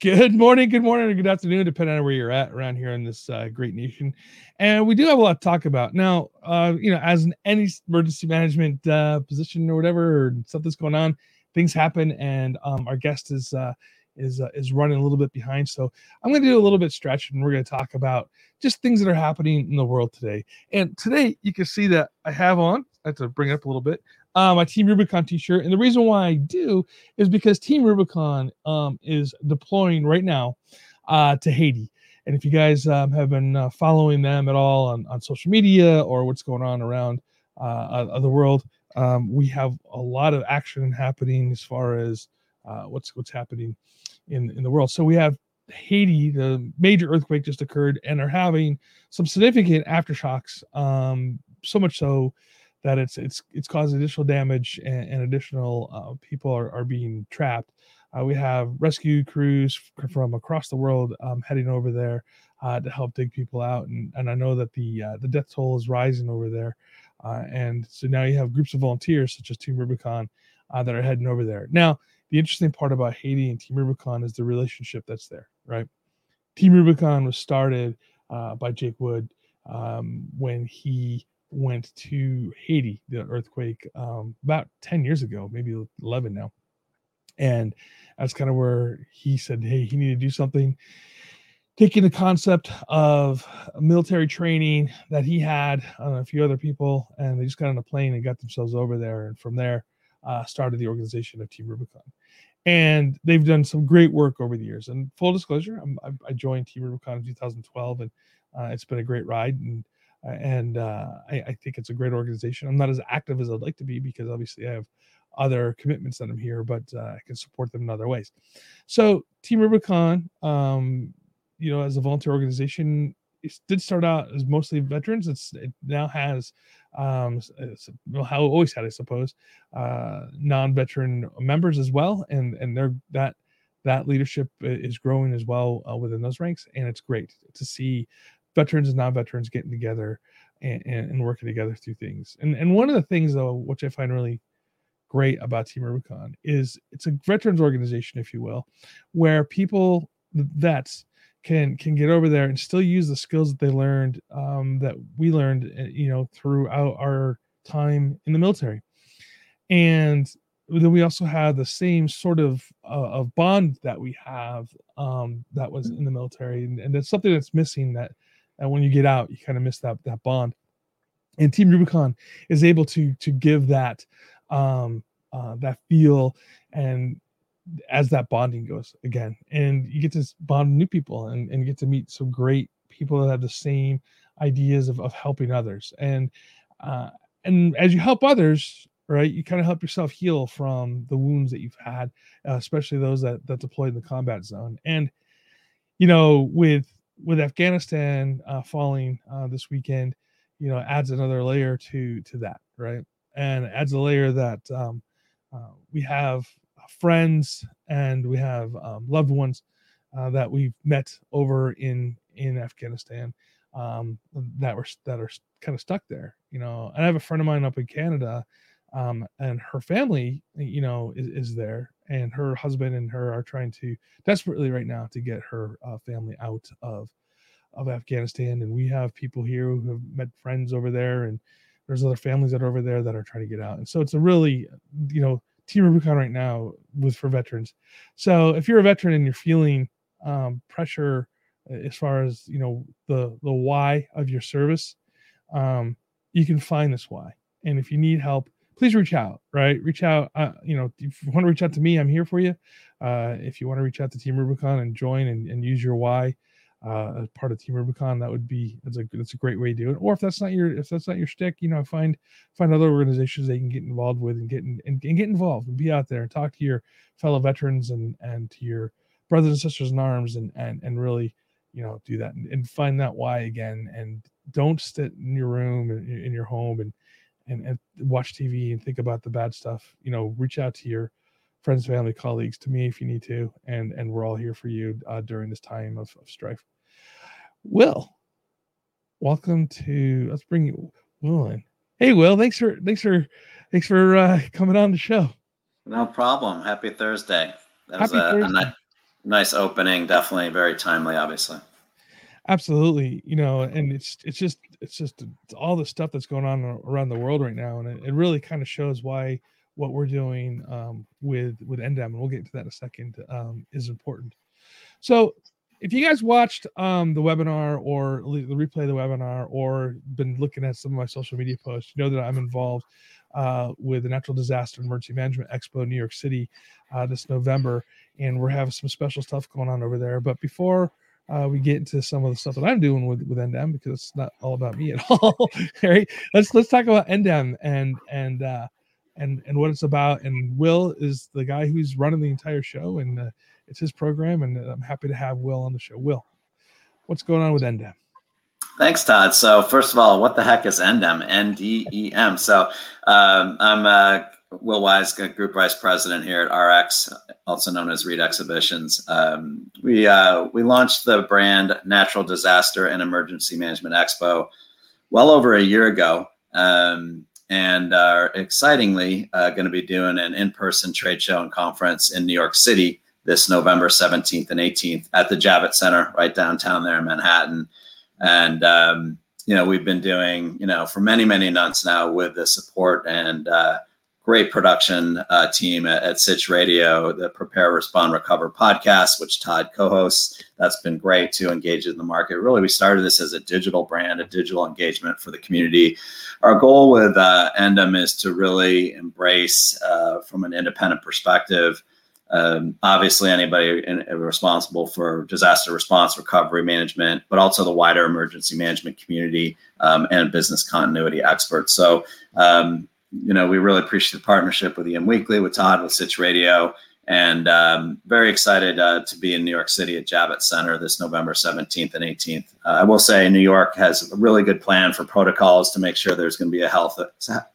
Good morning, good morning, or good afternoon, depending on where you're at around here in this uh, great nation. And we do have a lot to talk about now. Uh, you know, as in any emergency management uh, position or whatever, or something's going on, things happen, and um, our guest is uh, is uh, is running a little bit behind. So I'm going to do a little bit stretch, and we're going to talk about just things that are happening in the world today. And today, you can see that I have on. I have to bring it up a little bit my Team Rubicon T-shirt, and the reason why I do is because Team Rubicon um, is deploying right now uh, to Haiti. And if you guys um, have been uh, following them at all on, on social media or what's going on around uh, the world, um, we have a lot of action happening as far as uh, what's what's happening in in the world. So we have Haiti, the major earthquake just occurred, and are having some significant aftershocks. Um, so much so that it's it's it's caused additional damage and, and additional uh, people are, are being trapped. Uh, we have rescue crews from across the world um, heading over there uh, to help dig people out, and, and I know that the uh, the death toll is rising over there, uh, and so now you have groups of volunteers such as Team Rubicon uh, that are heading over there. Now, the interesting part about Haiti and Team Rubicon is the relationship that's there, right? Team Rubicon was started by Jake Wood um, when he went to Haiti, the earthquake, um, about 10 years ago, maybe 11 now. And that's kind of where he said, Hey, he needed to do something. Taking the concept of military training that he had on a few other people, and they just got on a plane and got themselves over there. And from there, uh, started the organization of Team Rubicon. And they've done some great work over the years. And full disclosure, I'm, i joined Team Rubicon in 2012, and uh, it's been a great ride. And and uh, I, I, think it's a great organization. I'm not as active as I'd like to be because obviously I have other commitments that I'm here, but uh, I can support them in other ways. So Team Rubicon, um, you know, as a volunteer organization, it did start out as mostly veterans. It's it now has um, well, how always had, I suppose, uh, non-veteran members as well, and and they're that that leadership is growing as well uh, within those ranks, and it's great to see veterans and non-veterans getting together and, and, and, working together through things. And and one of the things though, which I find really great about Team Rubicon is it's a veterans organization, if you will, where people vets can can get over there and still use the skills that they learned um, that we learned eh, you know throughout our time in the military and then we also have the same sort of uh, of bond that we have um, that was in the military and, and it's something that's missing that and when you get out, you kind of miss that that bond. And Team Rubicon is able to to give that um, uh, that feel and as that bonding goes again, and you get to bond new people and, and get to meet some great people that have the same ideas of, of helping others. And uh, and as you help others, right, you kind of help yourself heal from the wounds that you've had, uh, especially those that that deployed in the combat zone. And you know, with with Afghanistan uh, falling uh, this weekend, you know, adds another layer to to that, right? And adds a layer that um, uh, we have friends and we have um, loved ones uh, that we've met over in in Afghanistan um, that were that are kind of stuck there, you know. And I have a friend of mine up in Canada, um, and her family, you know, is, is there, and her husband and her are trying to desperately right now to get her uh, family out of of Afghanistan. And we have people here who have met friends over there, and there's other families that are over there that are trying to get out. And so it's a really, you know, Team Rubicon right now with for veterans. So if you're a veteran and you're feeling um, pressure uh, as far as you know the the why of your service, um, you can find this why. And if you need help, please reach out, right? Reach out. Uh, you know, if you want to reach out to me, I'm here for you. Uh, if you want to reach out to Team Rubicon and join and, and use your why, uh, as part of Team Rubicon, that would be that's a that's a great way to do it. Or if that's not your if that's not your stick, you know, find find other organizations that you can get involved with and get in, and, and get involved and be out there and talk to your fellow veterans and and to your brothers and sisters in arms and and and really you know do that and, and find that why again and don't sit in your room in, in your home and, and and watch TV and think about the bad stuff. You know, reach out to your friends, family, colleagues, to me if you need to, and and we're all here for you uh, during this time of, of strife. Will, welcome to. Let's bring you Will in. Hey, Will, thanks for thanks for thanks for uh, coming on the show. No problem. Happy Thursday. That Happy was a, Thursday. a nice opening. Definitely very timely, obviously. Absolutely. You know, and it's it's just it's just all the stuff that's going on around the world right now, and it, it really kind of shows why what we're doing um, with with NDEM, and we'll get to that in a second, um, is important. So if you guys watched um, the webinar or the replay of the webinar or been looking at some of my social media posts, you know that I'm involved uh, with the Natural Disaster Emergency Management Expo New York City uh, this November, and we're having some special stuff going on over there. But before uh, we get into some of the stuff that I'm doing with with NDEM because it's not all about me at all. right? Let's let's talk about NDEM and and uh, and and what it's about. And Will is the guy who's running the entire show, and uh, it's his program, and I'm happy to have Will on the show. Will, what's going on with NDEM? Thanks, Todd. So first of all, what the heck is NDEM? N D E M. So um, I'm uh, Will Wise, Group Vice President here at RX, also known as Reed Exhibitions. Um, we uh, we launched the brand Natural Disaster and Emergency Management Expo well over a year ago. Um, and are excitingly uh, going to be doing an in-person trade show and conference in New York City this November 17th and 18th at the Javits Center, right downtown there in Manhattan. And, um, you know, we've been doing, you know, for many, many months now with the support and uh, great production uh, team at, at Sitch Radio, the Prepare, Respond, Recover podcast, which Todd co hosts. That's been great to engage in the market. Really, we started this as a digital brand, a digital engagement for the community. Our goal with uh, NDEM is to really embrace, uh, from an independent perspective, um, obviously anybody in, responsible for disaster response, recovery management, but also the wider emergency management community um, and business continuity experts. So, um, you know, we really appreciate the partnership with EM Weekly, with Todd, with Sitch Radio, and um, very excited uh, to be in New York City at Javits Center this November 17th and 18th. Uh, I will say New York has a really good plan for protocols to make sure there's going to be a health,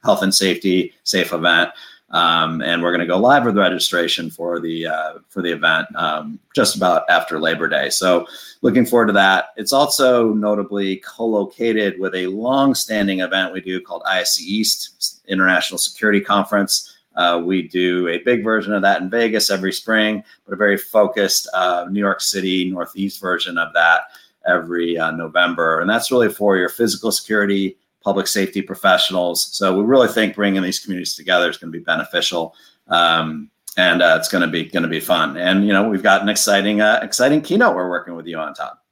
health and safety safe event. Um, and we're going to go live with registration for the uh, for the event um, just about after Labor Day. So looking forward to that. It's also notably co-located with a long-standing event we do called ISC East International Security Conference. Uh, we do a big version of that in Vegas every spring, but a very focused uh, New York City Northeast version of that every uh, November. And that's really for your physical security public safety professionals. So we really think bringing these communities together is going to be beneficial. Um, and uh, it's going to be going to be fun. And you know, we've got an exciting uh, exciting keynote we're working with you on top.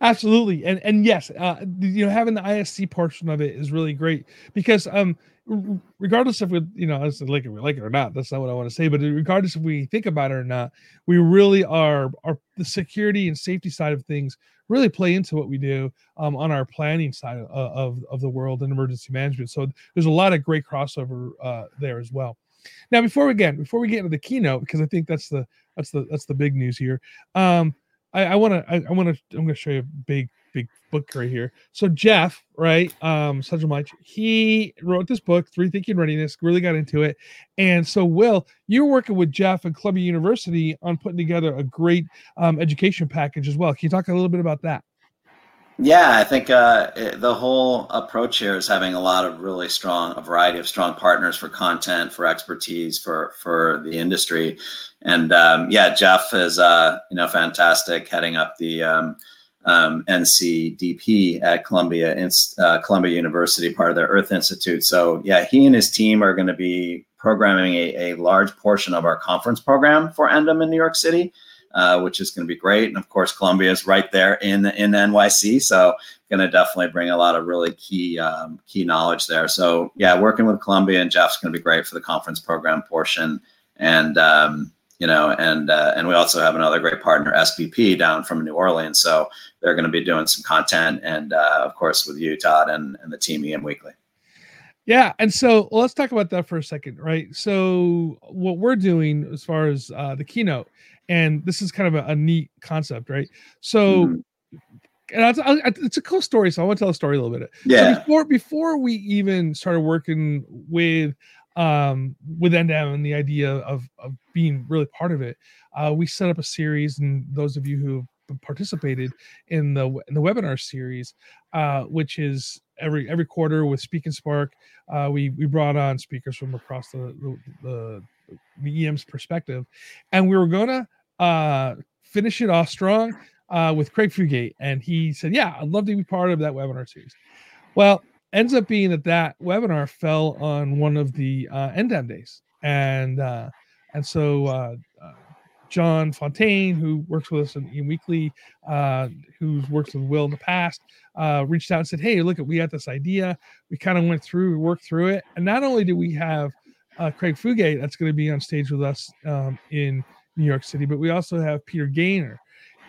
Absolutely, and and yes, uh, you know, having the ISC portion of it is really great because um, regardless if we, you know, like if we like it or not, that's not what I want to say. But regardless if we think about it or not, we really are the security and safety side of things really play into what we do um, on our planning side of, of, of the world and emergency management. So there's a lot of great crossover uh, there as well. Now, before we get before we get into the keynote, because I think that's the that's the that's the big news here. Um, I want to I want to I'm going to show you a big big book right here. So Jeff, right, um, such a much, he wrote this book, Rethinking Readiness, really got into it. And so, Will, you're working with Jeff and Columbia University on putting together a great um, education package as well. Can you talk a little bit about that? Yeah, I think uh, the whole approach here is having a lot of really strong, a variety of strong partners for content, for expertise, for for the industry, and um, yeah, Jeff is uh, you know fantastic, heading up the um, um, NCDP at Columbia, uh, Columbia University, part of their Earth Institute. So yeah, he and his team are going to be programming a, a, large portion of our conference program for NDEM in New York City, uh, which is going to be great. And of course, Columbia is right there in in NYC, so going to definitely bring a lot of really key um, key knowledge there. So yeah, working with Columbia and Jeff's going to be great for the conference program portion. And um, you know, and uh, and we also have another great partner, SBP, down from New Orleans. So they're going to be doing some content, and uh, of course with you, Todd, and, and the team EM Weekly. Yeah, and so let's talk about that for a second, right? So what we're doing as far as uh, the keynote, and this is kind of a, a neat concept, right? So. Mm-hmm. And I, I, it's a cool story, so I want to tell a story a little bit. Yeah. So before before we even started working with um, with NDEM and the idea of, of being really part of it, uh, we set up a series, and those of you who participated in the in the webinar series, uh, which is every every quarter with Speak and Spark. Uh, we we brought on speakers from across the the, the, the EM's perspective, and we were gonna uh, finish it off strong uh, with Craig Fugate, and he said, "Yeah, I'd love to be part of that webinar series." Well, ends up being that that webinar fell on one of the uh, NDEM days, and uh, and so uh, uh John Fontaine, who works with us in, in Weekly, uh, who's worked with Will in the past, uh, reached out and said, "Hey, look, at we got this idea. We kind of went through, we worked through it, and not only do we have Craig Fugate that's going to be on stage with us um, in New York City, but we also have Peter Gaynor."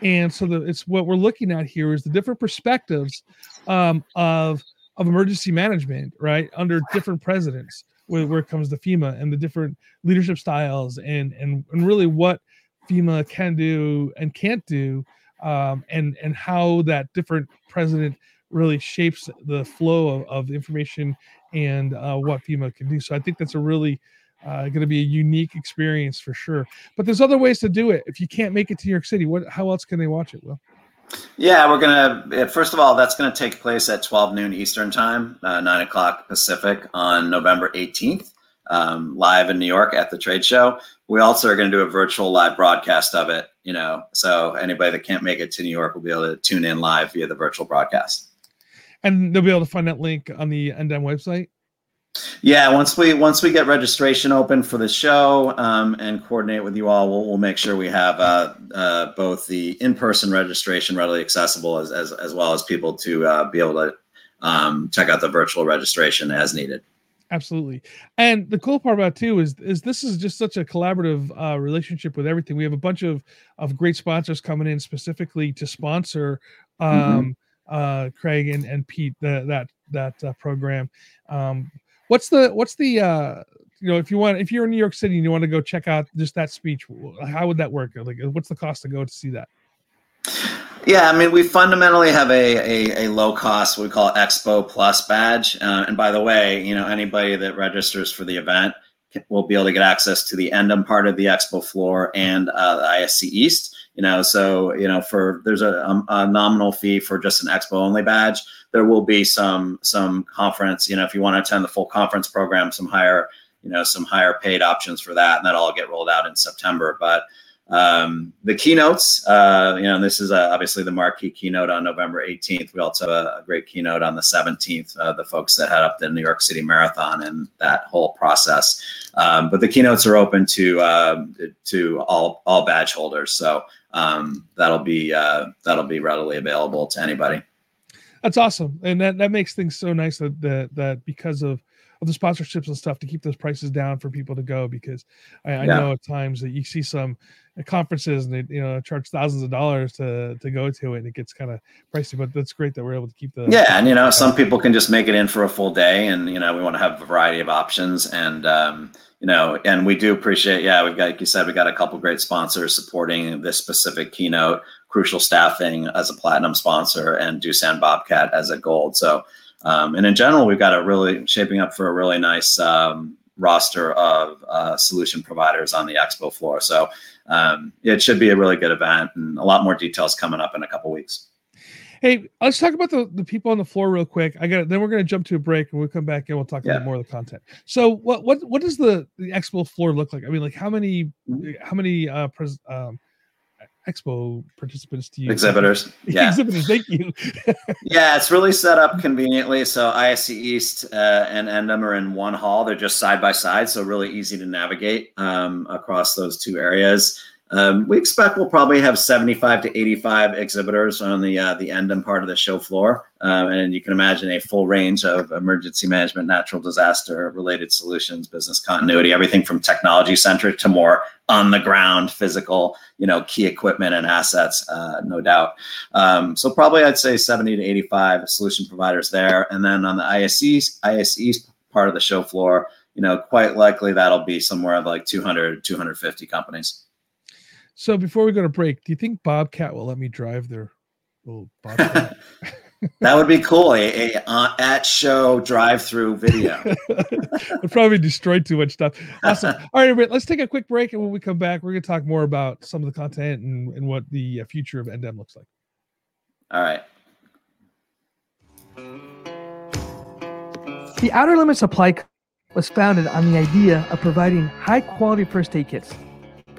And so the, it's what we're looking at here is the different perspectives um, of of emergency management, right, under different presidents, where, where it comes to FEMA and the different leadership styles, and and and really what FEMA can do and can't do, um, and and how that different president really shapes the flow of, of information and uh, what FEMA can do. So I think that's a really uh, going to be a unique experience for sure. But there's other ways to do it. If you can't make it to New York City, what how else can they watch it? Well. Yeah, we're gonna. First of all, that's gonna take place at 12 noon Eastern time, uh, nine o'clock Pacific on November 18th um, live in New York at the trade show. We also are to do a virtual live broadcast of it. You know, so anybody that can't make it to New York will be able to tune in live via the virtual broadcast. And they'll be able to find that link on the NDEM website. Yeah, once we once we get registration open for the show um, and coordinate with you all, we'll, we'll make sure we have uh, uh, both the in person registration readily accessible as, as as well as people to uh, be able to um, check out the virtual registration as needed absolutely and the cool part about too is is this is just such a collaborative uh, relationship with everything we have a bunch of of great sponsors coming in specifically to sponsor mm-hmm. um mm-hmm. uh craig and and pete the, that that uh, program um what's the what's the uh you know if you want if you're in new york city and you want to go check out just that speech how would that work like what's the cost to go to see that yeah, I mean, we fundamentally have a, a, a low cost, we call Expo Plus badge. Uh, and by the way, you know, anybody that registers for the event will be able to get access to the NDEM part of the Expo floor and uh, the ISC East. You know, so you know, for there's a, a, a nominal fee for just an Expo only badge. There will be some some conference. You know, if you want to attend the full conference program, some higher you know some higher paid options for that, and that'll all get rolled out in September. But um, the keynotes, uh, you know, this is uh, obviously the marquee keynote on November 18th. We also have a, great keynote on the 17th, uh, the folks that head up the New York City Marathon and that whole process. Um, but the keynotes are open to um, to all all badge holders, so um, that'll be uh, that'll be readily available to anybody. That's awesome, and that that makes things so nice that that, that because of of the sponsorships and stuff to keep those prices down for people to go because I, I know at times that you see some conferences and they you know charge thousands of dollars to to go to it and it gets kind of pricey but that's great that we're able to keep the yeah and you know some people can just make it in for a full day and you know we want to have a variety of options and um you know and we do appreciate yeah we've got like you said we got a couple great sponsors supporting this specific keynote crucial staffing as a platinum sponsor and Doosan Bobcat as a gold so um, and in general, we've got a really shaping up for a really nice um, roster of uh, solution providers on the expo floor. So um, it should be a really good event and a lot more details coming up in a couple weeks. Hey, let's talk about the, the people on the floor real quick. I got. Then we're going to jump to a break and we'll come back and we'll talk yeah. about more of the content. So what what what does the, the expo floor look like? I mean, like how many mm-hmm. how many uh pres, um, expo participants to you. Exhibitors. Yeah. Exhibitors thank you. Yeah it's really set up conveniently. So isc east uh, and NDEM are in one hall. They're just side by side so really easy to navigate um, across those two areas Um, we expect we'll probably have 75 to 85 exhibitors on the uh, the end and part of the show floor, uh, and you can imagine a full range of emergency management, natural disaster related solutions, business continuity, everything from technology centric to more on the ground, physical, you know, key equipment and assets, uh, no doubt. Um, so probably I'd say 70 to 85 solution providers there, and then on the ISC's ISC's part of the show floor, you know, quite likely that'll be somewhere of like 200 250 companies. So before we go to break, do you think Bobcat will let me drive their little Bobcat? that would be cool. A, a uh, at show drive through video. Would probably destroy too much stuff. Awesome. All right, everybody, let's take a quick break, and when we come back, we're going to talk more about some of the content and, and what the uh, future of NDEM looks like. All right. The Outer Limit Supply was founded on the idea of providing high quality first aid kits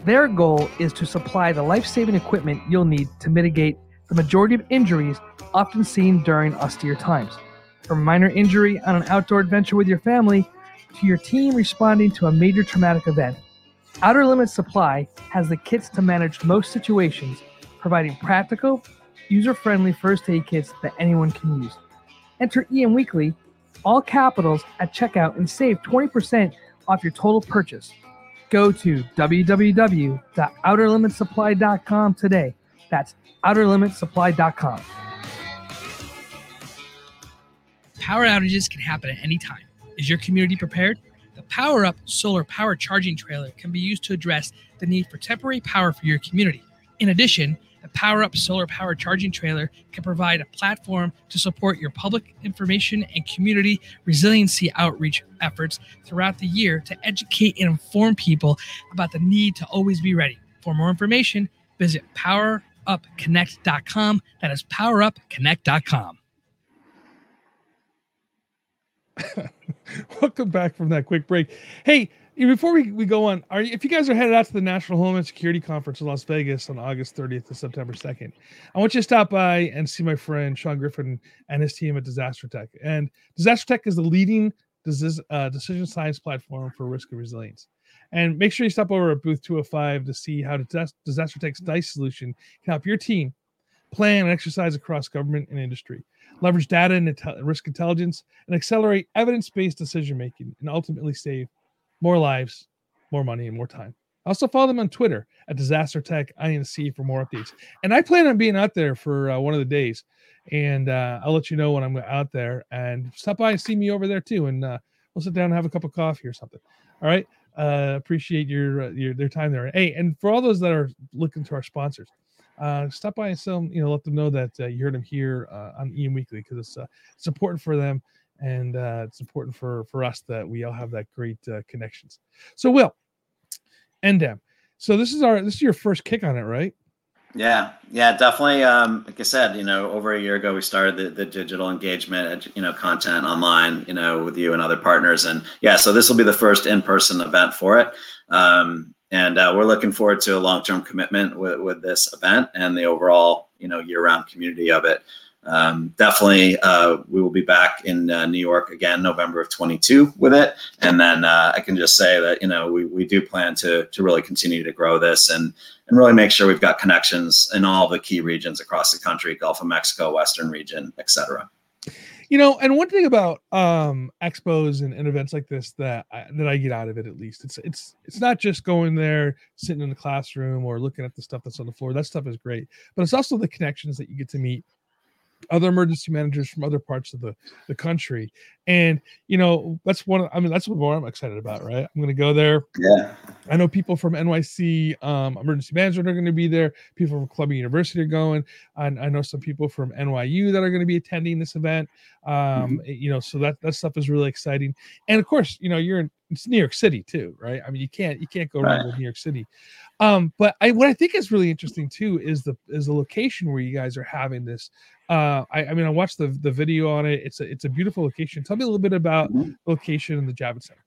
their goal is to supply the life saving equipment you'll need to mitigate the majority of injuries often seen during austere times. From minor injury on an outdoor adventure with your family to your team responding to a major traumatic event, Outer Limits Supply has the kits to manage most situations, providing practical, user friendly first aid kits that anyone can use. Enter EM Weekly, all capitals, at checkout and save 20% off your total purchase go to www.outerlimitsupply.com today. That's outerlimitsupply.com. Power outages can happen at any time. Is your community prepared? The Power Up Solar Power Charging Trailer can be used to address the need for temporary power for your community. In addition, the Power Up Solar Power Charging Trailer can provide a platform to support your public information and community resiliency outreach efforts throughout the year to educate and inform people about the need to always be ready. For more information, visit powerupconnect.com. That is powerupconnect.com. Welcome back from that quick break. Hey, before we, we go on, are if you guys are headed out to the National Homeland Security Conference in Las Vegas on August 30th to September 2nd, I want you to stop by and see my friend Sean Griffin and his team at Disaster Tech. And Disaster Tech is the leading uh, decision science platform for risk and resilience. And make sure you stop over at booth 205 to see how Disaster Tech's DICE solution can help your team plan and exercise across government and industry, leverage data and risk intelligence, and accelerate evidence based decision making, and ultimately save more lives, more money, and more time. Also follow them on Twitter at Disaster Tech INC for more updates. And I plan on being out there for uh, one of the days, and uh, I'll let you know when I'm out there. And stop by and see me over there too, and uh, we'll sit down and have a cup of coffee or something. All right. Uh, appreciate your uh, your their time there. Hey, and for all those that are looking to our sponsors, uh, stop by and sell, you know, let them know that you heard them here on EM Weekly because it's it's important for them and uh, it's important for for us that we all have that great uh, connections. So, Will, NDEM. So this is our this is your first kick on it, right? Yeah, yeah, definitely. Um, like I said, you know, over a year ago, we started the, the digital engagement, you know, content online, you know, with you and other partners, and yeah, so this will be the first in-person event for it. Um, and uh, we're looking forward to a long-term commitment with, with this event and the overall, you know, year-round community of it um, definitely uh, we will be back in uh, New York again November of 22 with it. And then uh, I can just say that you know we, we do plan to to really continue to grow this and and really make sure we've got connections in all the key regions across the country Gulf of Mexico Western region etc you know and one thing about um expos and, and events like this that I, that I get out of it at least it's it's it's not just going there sitting in the classroom or looking at the stuff that's on the floor. That stuff is great. But it's also the connections that you get to meet other emergency managers from other parts of the, the country. And, you know, that's one, I mean, that's what more I'm excited about, right? I'm going to go there. Yeah. I know people from NYC um, emergency management are going to be there. People from Columbia University are going. I, I know some people from NYU that are going to be attending this event. Um, mm-hmm. You know, so that, that stuff is really exciting. And of course, you know, you're in, it's New York City too, right? I mean, you can't, you can't go right. wrong with New York City. Um, but I, what I think is really interesting too is the is the location where you guys are having this uh, I, I, mean, I watched the the video on it. It's a it's a beautiful location. Tell me a little bit about mm-hmm. location in the Javits Center.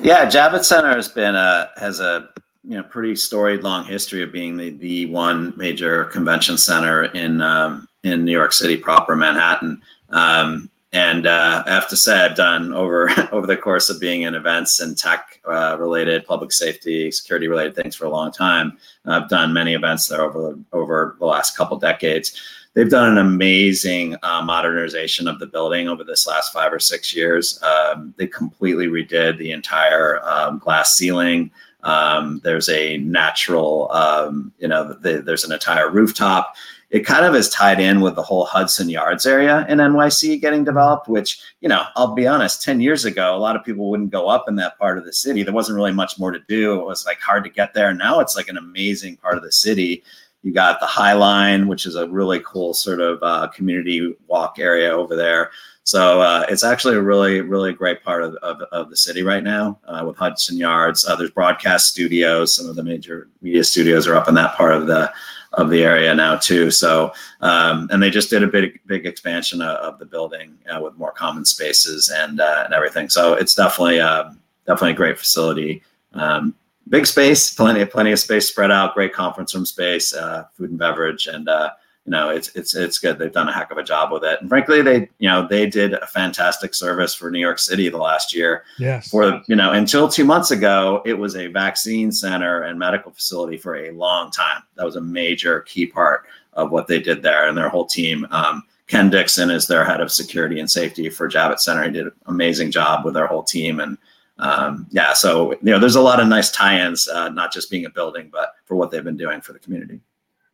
Yeah, Javits Center has been a has a you know pretty storied long history of being the the one major convention center in um, in New York City proper, Manhattan. Um, and uh, I have to say, I've done over over the course of being in events and tech uh, related, public safety, security related things for a long time. I've done many events there over over the last couple decades. They've done an amazing uh, modernization of the building over this last five or six years. Um, they completely redid the entire um, glass ceiling. Um, there's a natural, um, you know, the, there's an entire rooftop it kind of is tied in with the whole Hudson Yards area in NYC getting developed, which, you know, I'll be honest, 10 years ago, a lot of people wouldn't go up in that part of the city. There wasn't really much more to do. It was like hard to get there. Now it's like an amazing part of the city. You got the High Line, which is a really cool sort of uh, community walk area over there. So uh, it's actually a really, really great part of, of, of the city right now uh, with Hudson Yards. Uh, there's broadcast studios. Some of the major media studios are up in that part of the of the area now too. So, um, and they just did a big, big expansion of, the building uh, with more common spaces and uh, and everything. So it's definitely uh, definitely a great facility. Um, big space, plenty of plenty of space spread out. Great conference room space, uh, food and beverage, and uh, you know, it's it's it's good. They've done a heck of a job with it, and frankly, they you know they did a fantastic service for New York City the last year. Yes. For you know, until two months ago, it was a vaccine center and medical facility for a long time. That was a major key part of what they did there, and their whole team. Um, Ken Dixon is their head of security and safety for Javits Center. He did an amazing job with their whole team, and um, yeah, so you know, there's a lot of nice tie-ins, uh, not just being a building, but for what they've been doing for the community.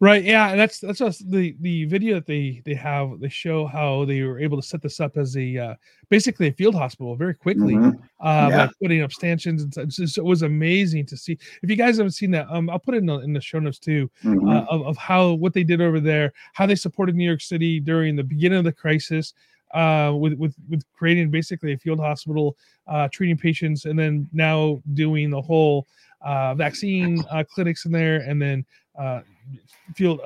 Right. Yeah, and that's that's just the the video that they they have. They show how they were able to set this up as a uh, basically a field hospital very quickly mm-hmm. uh, yeah. by putting up stanchions and such. So it was amazing to see. If you guys haven't seen that, um, I'll put it in the, in the show notes too mm-hmm. uh, of of how what they did over there, how they supported New York City during the beginning of the crisis. Uh, with with with creating basically a field hospital, uh, treating patients, and then now doing the whole uh, vaccine uh, clinics in there, and then uh, field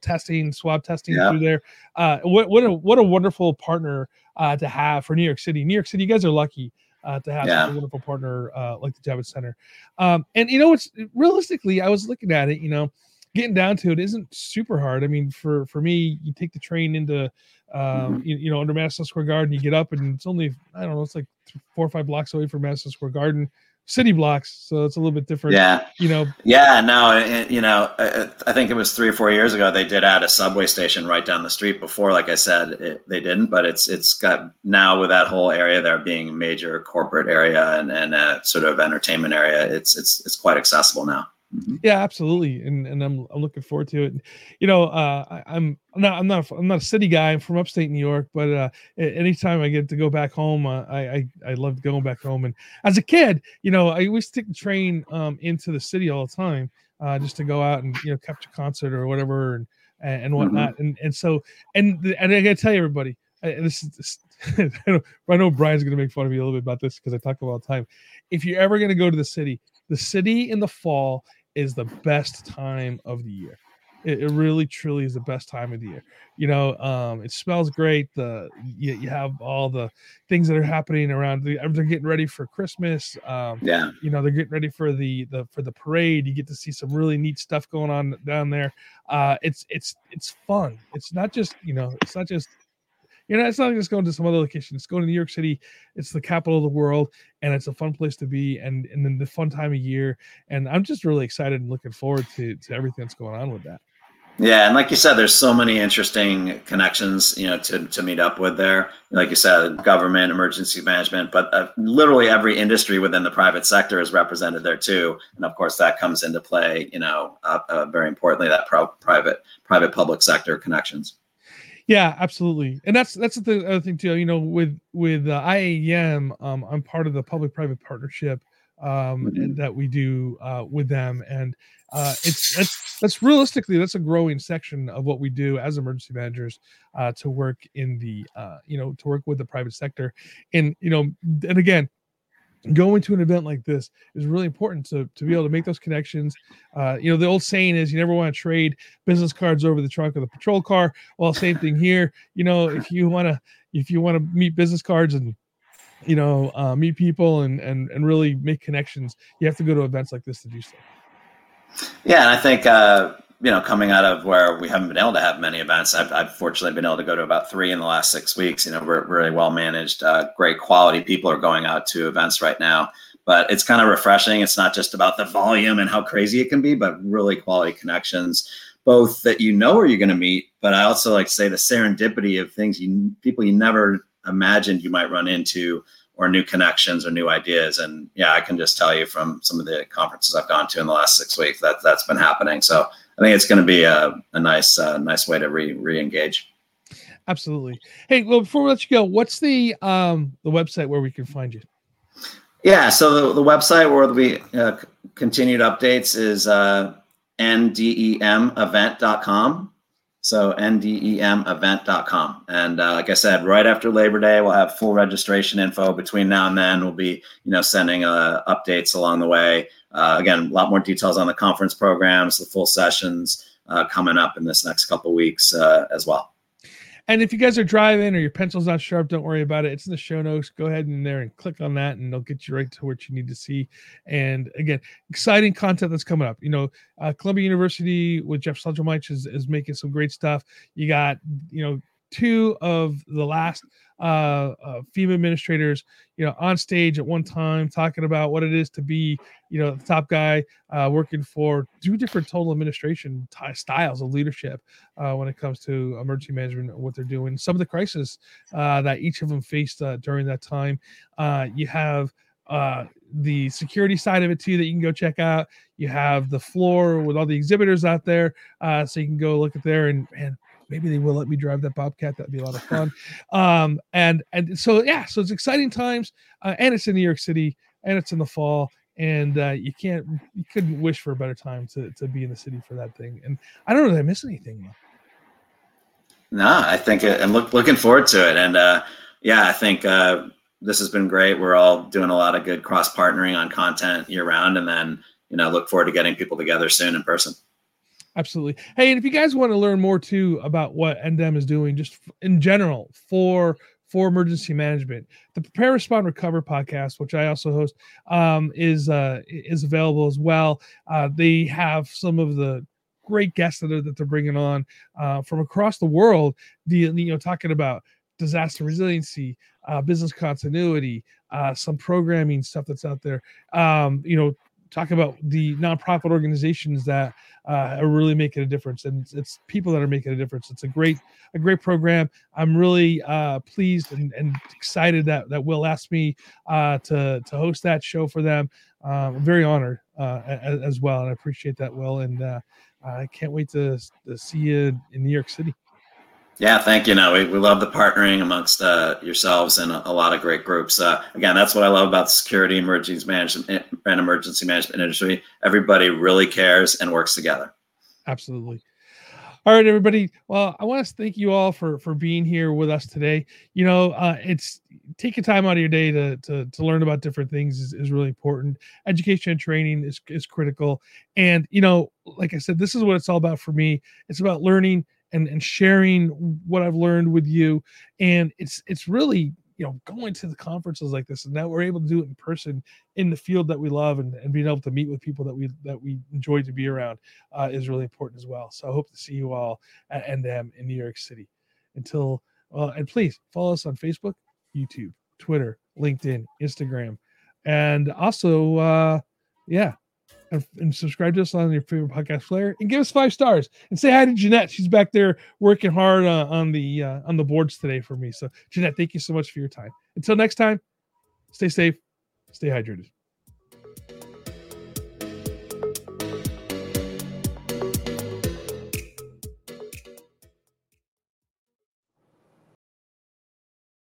testing, swab testing yeah. through there. Uh, what what a what a wonderful partner uh, to have for New York City. New York City, you guys are lucky uh, to have yeah. a wonderful partner uh, like the Javits Center. Um, and you know, it's realistically, I was looking at it. You know, getting down to it isn't super hard. I mean, for for me, you take the train into um, mm-hmm. you, you, know under Madison Square Garden, you get up, and it's only I don't know, it's like four or five blocks away from Madison Square Garden city blocks, so it's a little bit different. Yeah, you know. Yeah, no, it, you know, I, think it was three or four years ago they did add a subway station right down the street. Before, like I said, it, they didn't, but it's it's got now with that whole area there being a major corporate area and and a sort of entertainment area. It's it's it's quite accessible now. Mm-hmm. Yeah, absolutely, and and I'm I'm looking forward to it. You know, uh, I, am I'm not I'm not a, I'm not a city guy. I'm from upstate New York, but uh, anytime I get to go back home, uh, I, I I love going back home. And as a kid, you know, I always take the train um, into the city all the time, uh, just to go out and you know catch a concert or whatever and and, and whatnot. Mm-hmm. And and so and and I gotta tell you everybody, this is this, I know Brian's gonna make fun of me a little bit about this because I talk about all the time. If you're ever gonna go to the city, the city in the fall is the best time of the year. It, it, really truly is the best time of the year. You know, um, it smells great. The you, you, have all the things that are happening around. The, they're getting ready for Christmas. Um, yeah, you know, they're getting ready for the the for the parade. You get to see some really neat stuff going on down there. Uh, it's it's it's fun. It's not just you know, it's not just you know, it's not just going to some other location. It's going to New York City. It's the capital of the world, and it's a fun place to be, and and then the fun time of year. And I'm just really excited and looking forward to to everything that's going on with that. Yeah, and like you said, there's so many interesting connections, you know, to, to meet up with there. Like you said, government, emergency management, but uh, literally every industry within the private sector is represented there too. And of course, that comes into play, you know, uh, uh, very importantly, that pro- private private public sector connections. Yeah, absolutely, and that's that's the other thing too. You know, with with uh, IAEM, um, I'm part of the public-private partnership um, mm-hmm. that we do uh, with them, and uh, it's that's that's realistically that's a growing section of what we do as emergency managers uh, to work in the uh, you know to work with the private sector, and you know, and again, going to an event like this is really important to, to be able to make those connections. Uh, you know, the old saying is you never want to trade business cards over the trunk of the patrol car. Well, same thing here. You know, if you want to, if you want to meet business cards and, you know, uh, meet people and, and, and really make connections, you have to go to events like this to do so. Yeah. And I think, uh, you know, coming out of where we haven't been able to have many events, I've, I've fortunately been able to go to about three in the last six weeks. You know, we're really well managed, uh, great quality people are going out to events right now. But it's kind of refreshing. It's not just about the volume and how crazy it can be, but really quality connections, both that you know where you're going to meet, but I also like to say the serendipity of things you people you never imagined you might run into or new connections or new ideas. And yeah, I can just tell you from some of the conferences I've gone to in the last six weeks that that's been happening. So I think it's going to be a, a nice, uh, nice way to re re-engage. Absolutely. Hey, well, before we let you go, what's the um the website where we can find you? Yeah, so the, the website where we uh, continued updates is uh, ndemevent.com. So ndemevent.com. And uh, like I said, right after Labor Day, we'll have full registration info. Between now and then, we'll be you know sending uh, updates along the way. Uh, again, a lot more details on the conference programs, the full sessions uh, coming up in this next couple weeks uh, as well. And if you guys are driving or your pencil's not sharp, don't worry about it. It's in the show notes. Go ahead in there and click on that, and they'll get you right to what you need to see. And again, exciting content that's coming up. You know, uh, Columbia University with Jeff Schlegelmilch is, is making some great stuff. You got, you know, two of the last uh, uh, FEMA administrators, you know, on stage at one time talking about what it is to be, you know, the top guy uh, working for two different total administration t- styles of leadership uh, when it comes to emergency management, what they're doing, some of the crisis uh, that each of them faced uh, during that time. Uh, you have uh, the security side of it too that you can go check out. You have the floor with all the exhibitors out there, uh, so you can go look at there and and maybe they will let me drive that bobcat that'd be a lot of fun. Um and and so yeah so it's exciting times uh, and it's in new york city and it's in the fall and uh, you can't you couldn't wish for a better time to to be in the city for that thing. And i don't know did i miss anything though. No i think i'm look, looking forward to it. And uh yeah i think uh this has been great. We're all doing a lot of good cross partnering on content year round and then you know look forward to getting people together soon in person Absolutely. Hey, and if you guys want to learn more too about what NDEM is doing, just in general for for emergency management, the Prepare, Respond, Recover podcast, which I also host, um, is uh, is available as well. Uh, they have some of the great guests that, are, that they're bringing on uh, from across the world. The you know talking about disaster resiliency, uh, business continuity, uh, some programming stuff that's out there. Um, you know, talk about the nonprofit organizations that uh, are really making a difference and it's, it's, people that are making a difference. It's a great a great program. I'm really uh, pleased and, and, excited that that will asked me uh, to to host that show for them. Um, i'm very honored uh, as, as, well and i appreciate that will and uh, i can't wait to, to see you in new york city yeah, thank you. No, we, we love the partnering amongst uh, yourselves and a, a, lot of great groups. Uh, again, that's what I love about the security, emergency management, and emergency management industry. Everybody really cares and works together. Absolutely. All right, everybody. Well, I want to thank you all for for being here with us today. You know, uh, it's taking time out of your day to to, to learn about different things is, is really important. Education and training is is critical. And you know, like I said, this is what it's all about for me. It's about learning and and sharing what I've learned with you. And it's it's really you know going to the conferences like this and now we're able to do it in person in the field that we love and, and being able to meet with people that we that we enjoy to be around uh, is really important as well. So i hope to see you all at ndem in new york city. Until well and please follow us on facebook youtube twitter linkedin instagram and also uh yeah and, and, subscribe to us on your favorite podcast player and give us five stars and say hi to Jeanette. She's back there working hard uh, on the uh, on the boards today for me. So Jeanette, thank you so much for your time. Until next time, stay safe, stay hydrated.